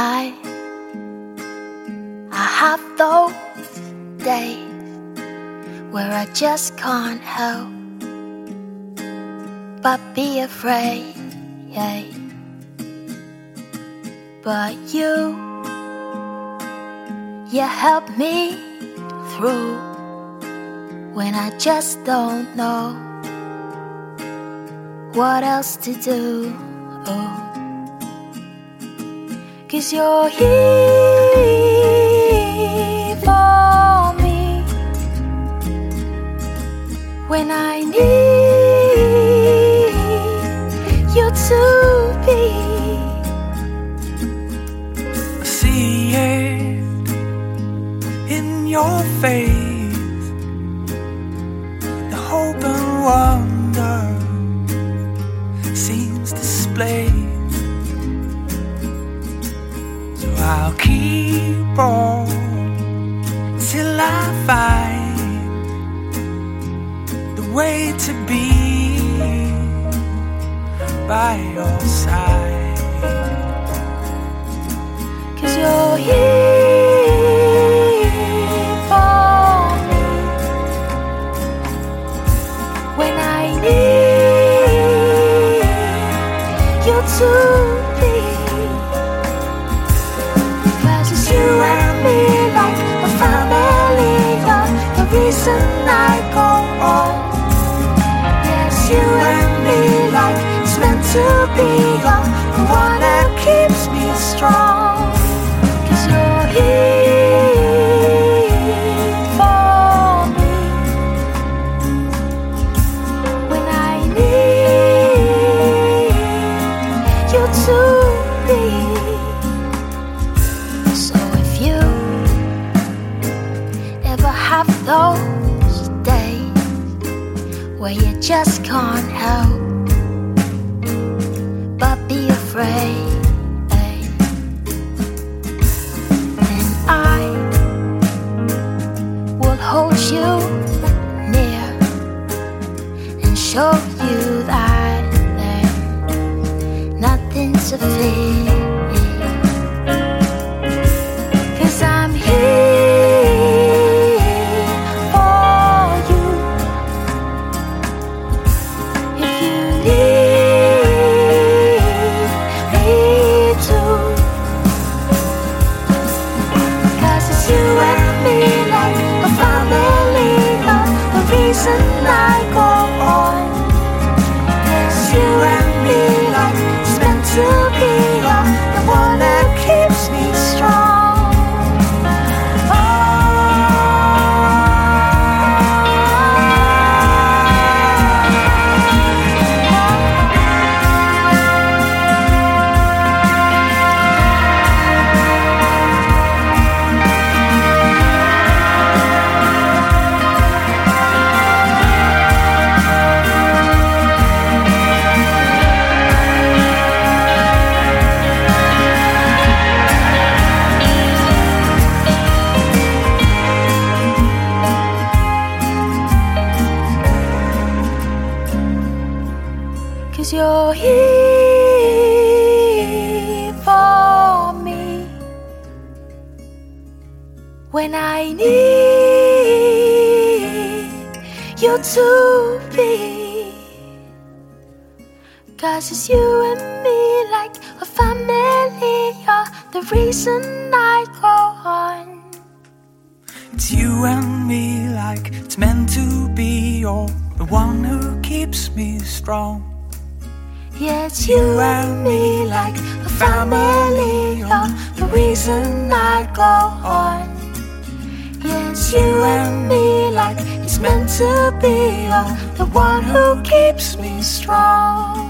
I I have those days where I just can't help but be afraid. But you, you help me through when I just don't know what else to do. Cause you're here for me when I need you to be. I see it in your face, the hope and wonder seems displayed. I'll keep on till I find the way to be by your side. Cause you're here for me when I need you to reason I go on. You and me like it's meant to be, you're the one that keeps me strong. Cause you're here for me when I need you to be. So if you ever have those where you just can't help but be afraid. Then I will hold you near and show you that there's nothing to fear. When I need you to be. Cause it's you and me like a family. You're the reason I go on. It's you and me like it's meant to be. You're the one who keeps me strong. It's you and me like a family. You're the reason I go on. It's you and me like it's meant to be. You're the one who keeps me strong.